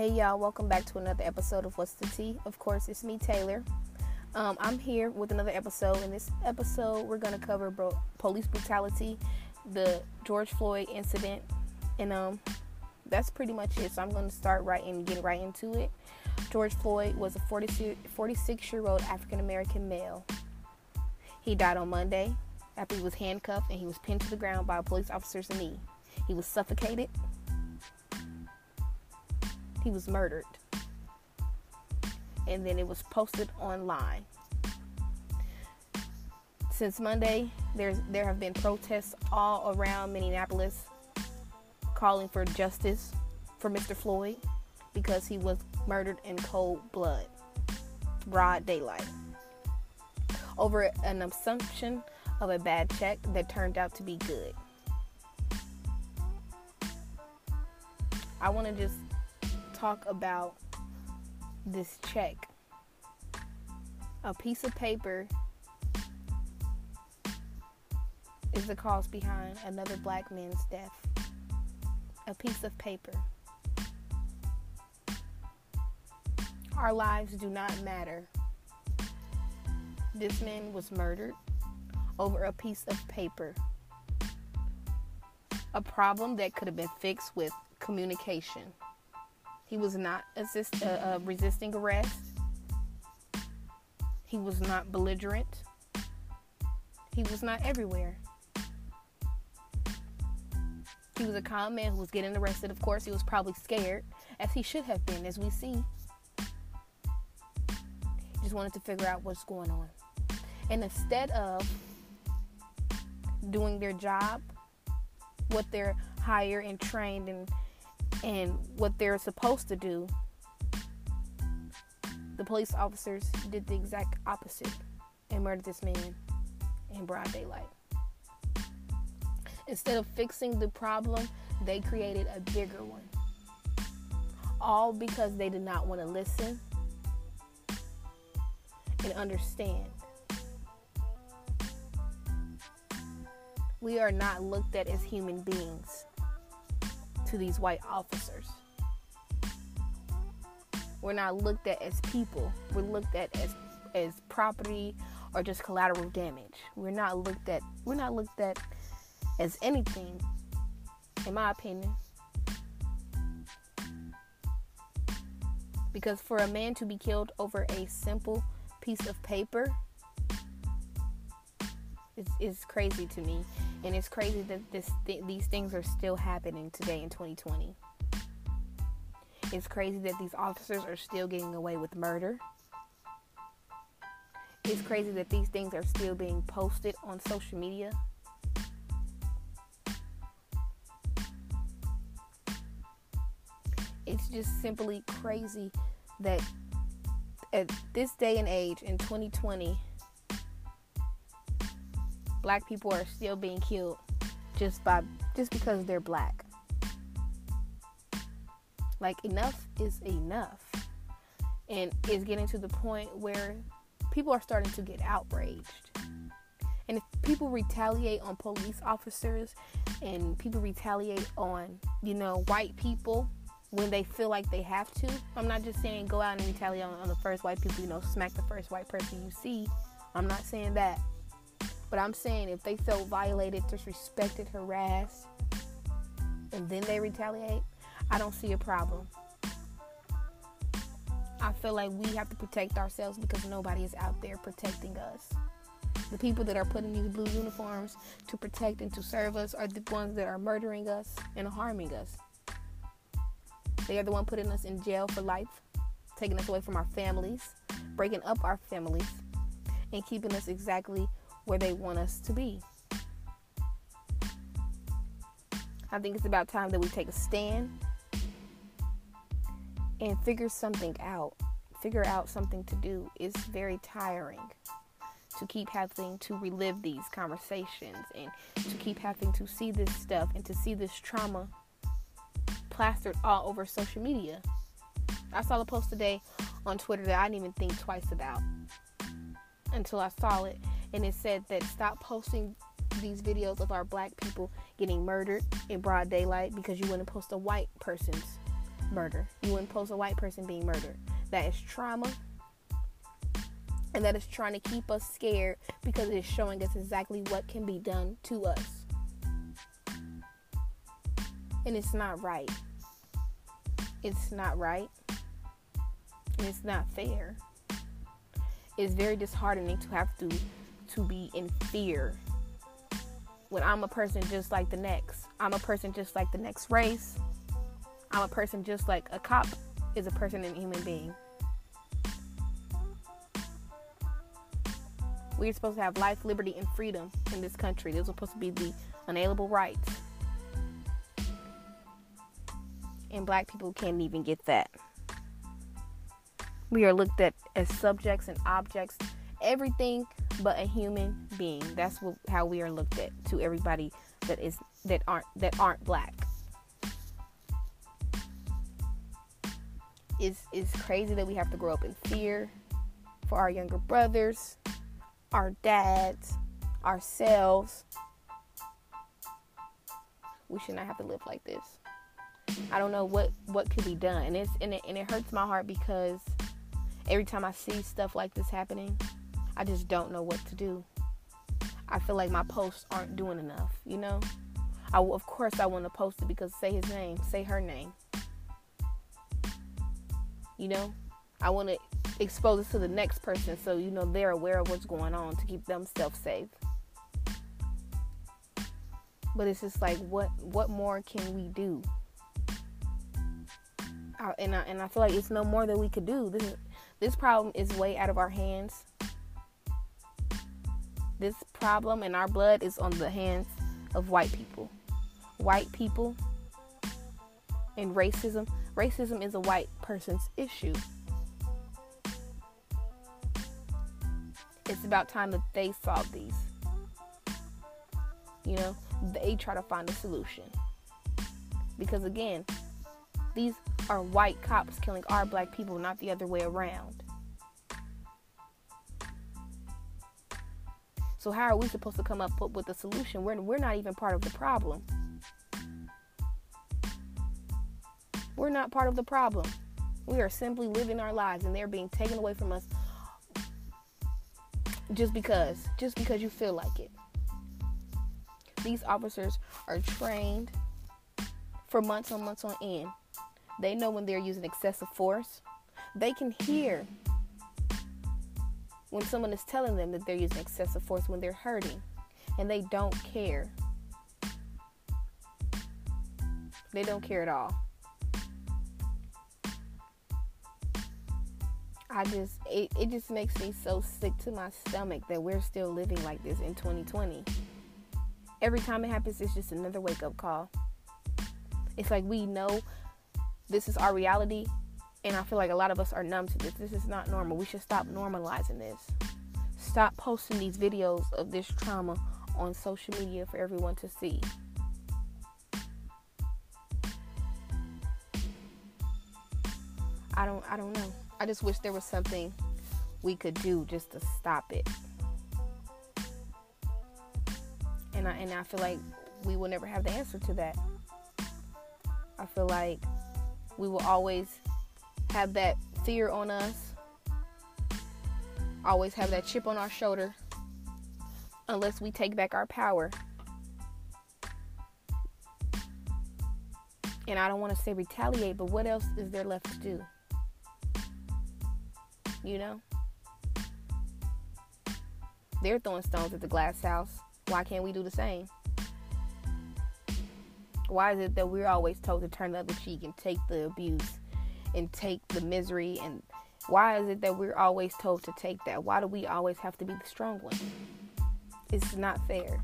Hey y'all, welcome back to another episode of What's the Tea. Of course, it's me, Taylor. Um, I'm here with another episode. In this episode, we're going to cover bro- police brutality, the George Floyd incident, and um, that's pretty much it. So I'm going to start right and get right into it. George Floyd was a 46 year old African American male. He died on Monday after he was handcuffed and he was pinned to the ground by a police officer's knee. He was suffocated he was murdered. And then it was posted online. Since Monday, there's there have been protests all around Minneapolis calling for justice for Mr. Floyd because he was murdered in cold blood, broad daylight, over an assumption of a bad check that turned out to be good. I want to just talk about this check. A piece of paper is the cause behind another black man's death. A piece of paper. Our lives do not matter. This man was murdered over a piece of paper. A problem that could have been fixed with communication. He was not assist, uh, uh, resisting arrest. He was not belligerent. He was not everywhere. He was a calm man who was getting arrested. Of course, he was probably scared, as he should have been, as we see. Just wanted to figure out what's going on. And instead of doing their job, what they're hired and trained and and what they're supposed to do, the police officers did the exact opposite and murdered this man in broad daylight. Instead of fixing the problem, they created a bigger one. All because they did not want to listen and understand. We are not looked at as human beings to these white officers. We're not looked at as people. We're looked at as as property or just collateral damage. We're not looked at we're not looked at as anything in my opinion. Because for a man to be killed over a simple piece of paper is, is crazy to me. And it's crazy that this th- these things are still happening today in 2020. It's crazy that these officers are still getting away with murder. It's crazy that these things are still being posted on social media. It's just simply crazy that at this day and age in 2020 black people are still being killed just by just because they're black. Like enough is enough. And it's getting to the point where people are starting to get outraged. And if people retaliate on police officers and people retaliate on, you know, white people when they feel like they have to, I'm not just saying go out and retaliate on, on the first white people, you know, smack the first white person you see. I'm not saying that. But I'm saying if they felt violated, disrespected, harassed, and then they retaliate, I don't see a problem. I feel like we have to protect ourselves because nobody is out there protecting us. The people that are putting these blue uniforms to protect and to serve us are the ones that are murdering us and harming us. They are the one putting us in jail for life, taking us away from our families, breaking up our families, and keeping us exactly where they want us to be. I think it's about time that we take a stand and figure something out. Figure out something to do. It's very tiring to keep having to relive these conversations and to keep having to see this stuff and to see this trauma plastered all over social media. I saw a post today on Twitter that I didn't even think twice about until I saw it and it said that stop posting these videos of our black people getting murdered in broad daylight because you wouldn't post a white person's murder. You wouldn't post a white person being murdered. That is trauma. And that is trying to keep us scared because it is showing us exactly what can be done to us. And it's not right. It's not right. And it's not fair. It's very disheartening to have to to be in fear when I'm a person just like the next. I'm a person just like the next race. I'm a person just like a cop is a person and a human being. We're supposed to have life, liberty, and freedom in this country. Those are supposed to be the unalienable rights. And black people can't even get that. We are looked at as subjects and objects, everything but a human being. That's what, how we are looked at to everybody that is that aren't that aren't black. It's, it's crazy that we have to grow up in fear for our younger brothers, our dads, ourselves. We should not have to live like this. I don't know what what could be done, and it's and it, and it hurts my heart because every time I see stuff like this happening, I just don't know what to do. I feel like my posts aren't doing enough, you know? I, of course, I want to post it because say his name, say her name. You know, I want to expose it to the next person so you know they're aware of what's going on to keep themselves safe. But it's just like, what what more can we do? I, and I, and I feel like it's no more that we could do. This this problem is way out of our hands. This problem in our blood is on the hands of white people. White people and racism. Racism is a white person's issue. It's about time that they solve these. You know, they try to find a solution. Because again, these are white cops killing our black people, not the other way around. So how are we supposed to come up with a solution? We're we're not even part of the problem. We're not part of the problem. We are simply living our lives and they're being taken away from us just because, just because you feel like it. These officers are trained for months on months on end. They know when they're using excessive force. They can hear when someone is telling them that they're using excessive force when they're hurting and they don't care. They don't care at all. I just it, it just makes me so sick to my stomach that we're still living like this in 2020. Every time it happens it's just another wake up call. It's like we know this is our reality and I feel like a lot of us are numb to this. This is not normal. We should stop normalizing this. Stop posting these videos of this trauma on social media for everyone to see. I don't I don't know. I just wish there was something we could do just to stop it. And I and I feel like we will never have the answer to that. I feel like we will always have that fear on us, always have that chip on our shoulder, unless we take back our power. And I don't want to say retaliate, but what else is there left to do? You know? They're throwing stones at the glass house. Why can't we do the same? Why is it that we're always told to turn the other cheek and take the abuse and take the misery and why is it that we're always told to take that? Why do we always have to be the strong one? It's not fair.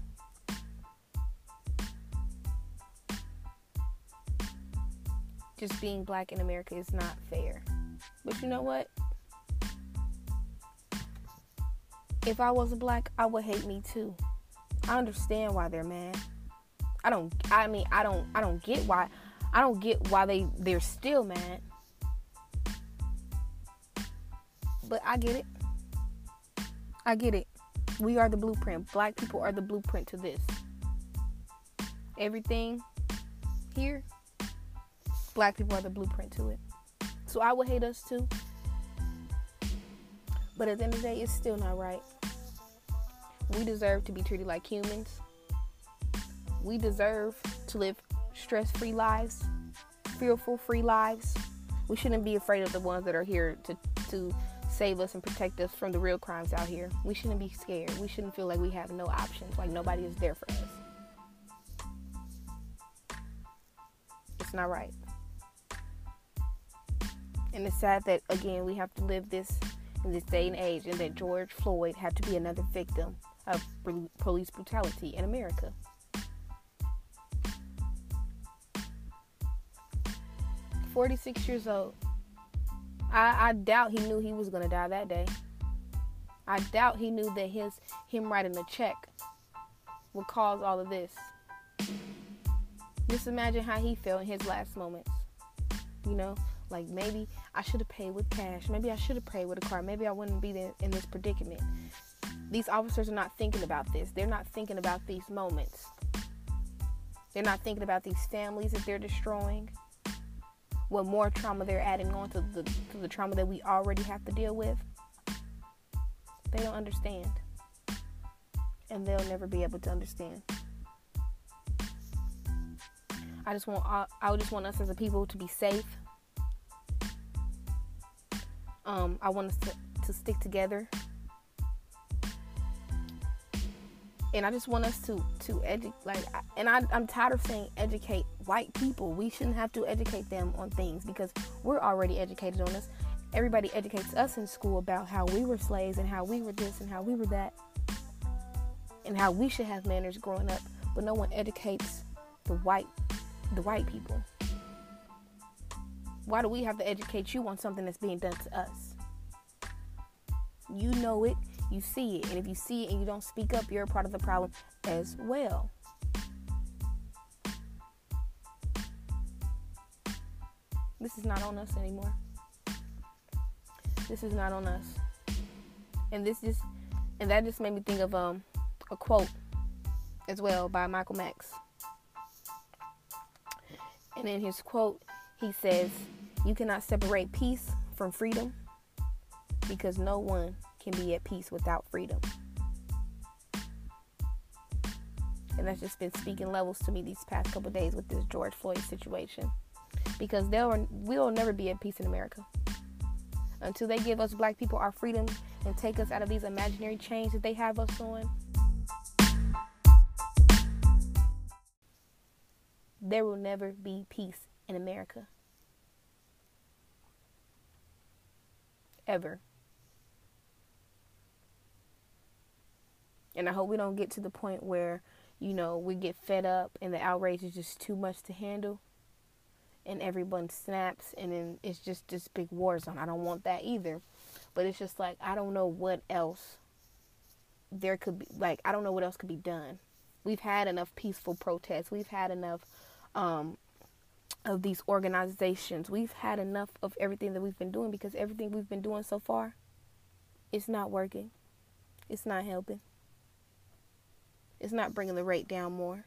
Just being black in America is not fair. But you know what? If I was black, I would hate me too. I understand why they're mad. I don't I mean I don't I don't get why I don't get why they they're still mad. But I get it. I get it. We are the blueprint. Black people are the blueprint to this. Everything here black people are the blueprint to it. So I would hate us too. But at the end of the day, it's still not right. We deserve to be treated like humans. We deserve to live stress free lives, fearful free lives. We shouldn't be afraid of the ones that are here to, to save us and protect us from the real crimes out here. We shouldn't be scared. We shouldn't feel like we have no options, like nobody is there for us. It's not right. And it's sad that, again, we have to live this in this day and age and that George Floyd had to be another victim of police brutality in America. Forty-six years old. I, I doubt he knew he was gonna die that day. I doubt he knew that his him writing a check would cause all of this. Just imagine how he felt in his last moments. You know, like maybe I should have paid with cash. Maybe I should have paid with a card. Maybe I wouldn't be in this predicament. These officers are not thinking about this. They're not thinking about these moments. They're not thinking about these families that they're destroying. What more trauma they're adding on to the, to the trauma that we already have to deal with. They don't understand. And they'll never be able to understand. I just want I just want us as a people to be safe. Um, I want us to, to stick together and I just want us to to educate like and I, I'm tired of saying educate white people. We shouldn't have to educate them on things because we're already educated on this. Everybody educates us in school about how we were slaves and how we were this and how we were that and how we should have manners growing up, but no one educates the white the white people. Why do we have to educate you on something that's being done to us? You know it you see it. And if you see it and you don't speak up, you're a part of the problem as well. This is not on us anymore. This is not on us. And this just and that just made me think of um a quote as well by Malcolm X. And in his quote, he says, You cannot separate peace from freedom because no one can be at peace without freedom. And that's just been speaking levels to me these past couple days with this George Floyd situation. Because they'll we'll never be at peace in America. Until they give us black people our freedom and take us out of these imaginary chains that they have us on. There will never be peace in America. Ever. And I hope we don't get to the point where, you know, we get fed up and the outrage is just too much to handle and everyone snaps and then it's just this big war zone. I don't want that either. But it's just like I don't know what else there could be like I don't know what else could be done. We've had enough peaceful protests. We've had enough um, of these organizations. We've had enough of everything that we've been doing because everything we've been doing so far it's not working. It's not helping. It's not bringing the rate down more.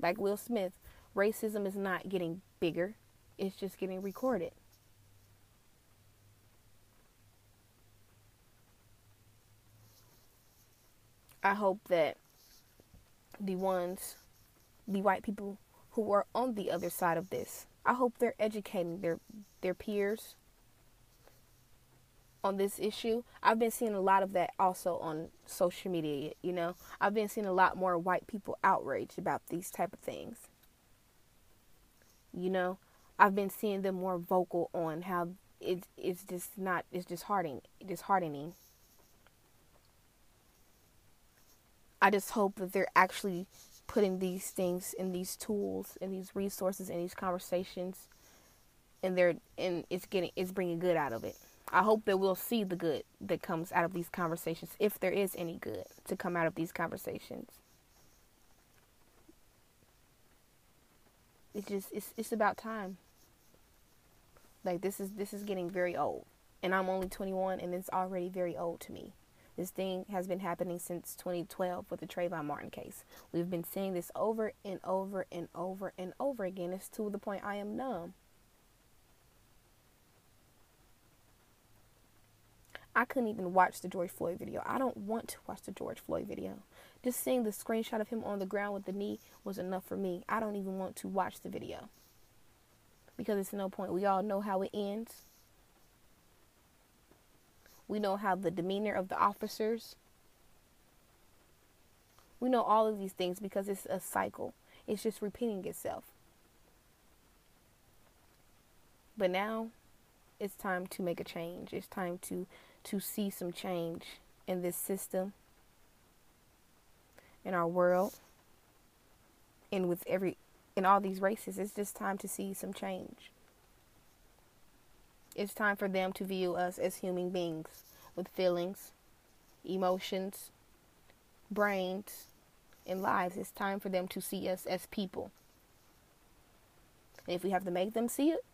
Like Will Smith, racism is not getting bigger, it's just getting recorded. I hope that the ones, the white people who are on the other side of this, I hope they're educating their their peers on this issue. I've been seeing a lot of that also on social media, you know. I've been seeing a lot more white people outraged about these type of things. You know, I've been seeing them more vocal on how it's it's just not it's disheartening disheartening. I just hope that they're actually putting these things in these tools and these resources and these conversations and they're and it's getting it's bringing good out of it. I hope that we'll see the good that comes out of these conversations, if there is any good to come out of these conversations. It's just it's it's about time. Like this is this is getting very old, and I'm only 21, and it's already very old to me. This thing has been happening since 2012 with the Trayvon Martin case. We've been seeing this over and over and over and over again. It's to the point I am numb. I couldn't even watch the George Floyd video. I don't want to watch the George Floyd video. Just seeing the screenshot of him on the ground with the knee was enough for me. I don't even want to watch the video because it's no point. We all know how it ends. We know how the demeanor of the officers. We know all of these things because it's a cycle. It's just repeating itself. But now it's time to make a change. It's time to to see some change in this system in our world and with every in all these races. It's just time to see some change. It's time for them to view us as human beings with feelings, emotions, brains, and lives. It's time for them to see us as people. And if we have to make them see it,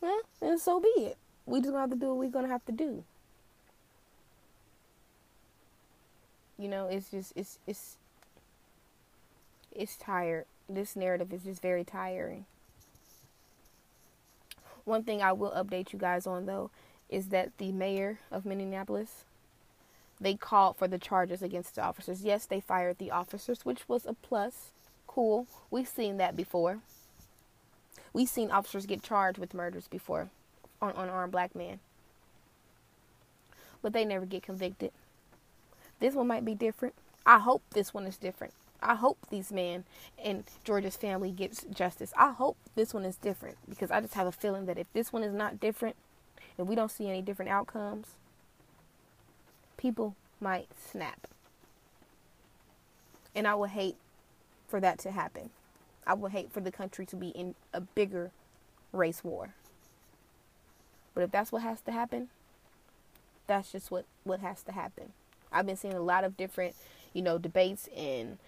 well, then so be it. We just gonna have to do what we're gonna have to do. You know, it's just it's it's it's tired. This narrative is just very tiring. One thing I will update you guys on though is that the mayor of Minneapolis they called for the charges against the officers. Yes, they fired the officers, which was a plus. Cool. We've seen that before. We've seen officers get charged with murders before on unarmed black men. But they never get convicted. This one might be different. I hope this one is different. I hope these men and George's family gets justice. I hope this one is different because I just have a feeling that if this one is not different, if we don't see any different outcomes, people might snap. And I would hate for that to happen. I would hate for the country to be in a bigger race war. But if that's what has to happen, that's just what, what has to happen. I've been seeing a lot of different, you know, debates and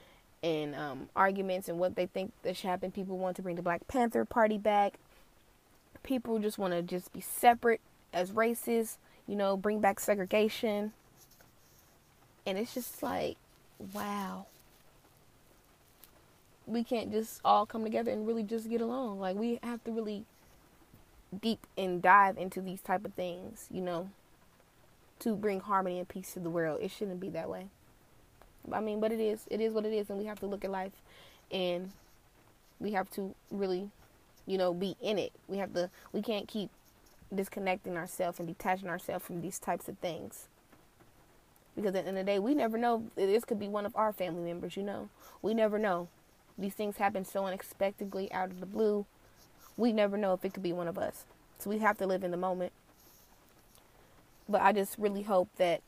and um, arguments and what they think that should happen. People want to bring the Black Panther Party back. People just want to just be separate as races, you know, bring back segregation. And it's just like, wow. We can't just all come together and really just get along. Like we have to really deep and dive into these type of things, you know, to bring harmony and peace to the world. It shouldn't be that way. I mean, but it is. It is what it is, and we have to look at life, and we have to really, you know, be in it. We have to. We can't keep disconnecting ourselves and detaching ourselves from these types of things. Because at the end of the day, we never know. This could be one of our family members. You know, we never know. These things happen so unexpectedly out of the blue. We never know if it could be one of us. So we have to live in the moment. But I just really hope that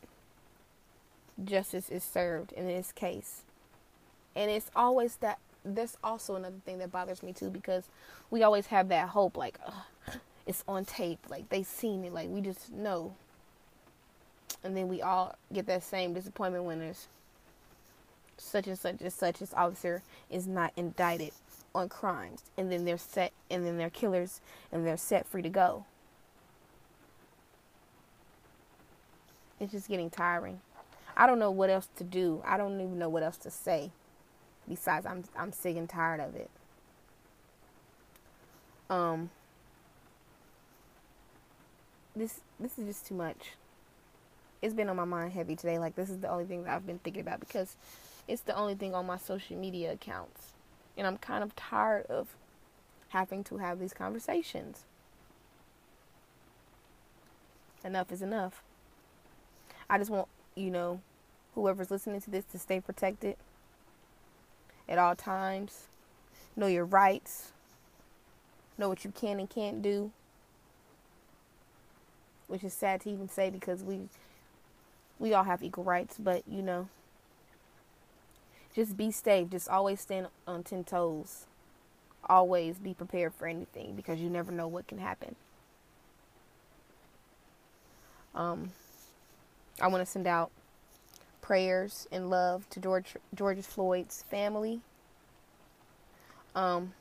justice is served in this case. And it's always that there's also another thing that bothers me too because we always have that hope like it's on tape like they seen it like we just know and then we all get that same disappointment when there's such and such and such as officer is not indicted on crimes and then they're set and then they're killers and they're set free to go it's just getting tiring I don't know what else to do. I don't even know what else to say. Besides, I'm I'm sick and tired of it. Um. This this is just too much. It's been on my mind heavy today. Like this is the only thing that I've been thinking about because it's the only thing on my social media accounts, and I'm kind of tired of having to have these conversations. Enough is enough. I just want you know, whoever's listening to this to stay protected at all times. Know your rights. Know what you can and can't do. Which is sad to even say because we we all have equal rights, but you know, just be safe. Just always stand on ten toes. Always be prepared for anything because you never know what can happen. Um, I want to send out prayers and love to George George Floyd's family. Um,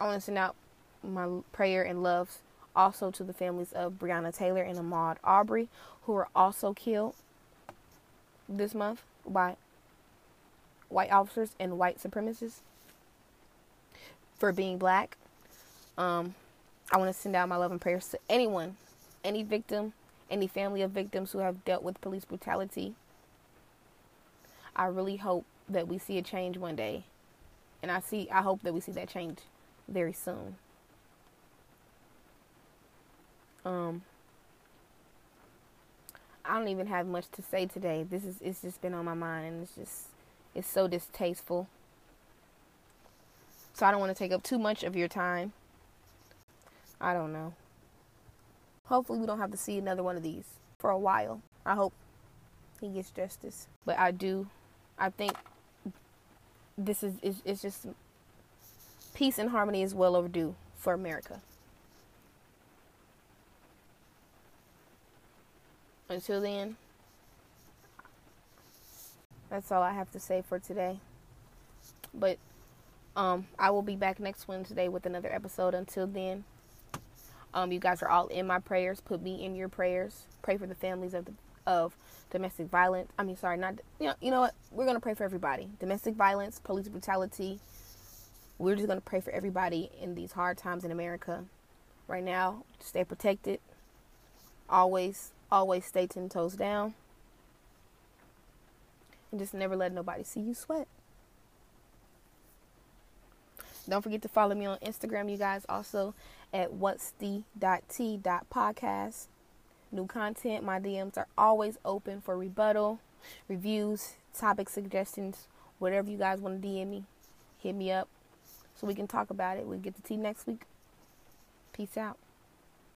I want to send out my prayer and love also to the families of Breonna Taylor and Ahmaud Arbery, who were also killed this month by white officers and white supremacists for being black. Um, I want to send out my love and prayers to anyone, any victim, any family of victims who have dealt with police brutality. I really hope that we see a change one day. And I see I hope that we see that change very soon. Um I don't even have much to say today. This is it's just been on my mind and it's just it's so distasteful. So I don't want to take up too much of your time. I don't know. Hopefully we don't have to see another one of these for a while. I hope he gets justice. But I do I think this is is it's just peace and harmony is well overdue for America. Until then, that's all I have to say for today. But um, I will be back next Wednesday with another episode. Until then, um, you guys are all in my prayers. Put me in your prayers. Pray for the families of the of domestic violence. I mean, sorry, not you know. You know what? We're gonna pray for everybody. Domestic violence, police brutality. We're just gonna pray for everybody in these hard times in America. Right now, stay protected. Always Always stay 10 toes down. And just never let nobody see you sweat. Don't forget to follow me on Instagram, you guys, also at what's podcast. New content. My DMs are always open for rebuttal, reviews, topic suggestions, whatever you guys want to DM me. Hit me up so we can talk about it. We'll get the tea next week. Peace out.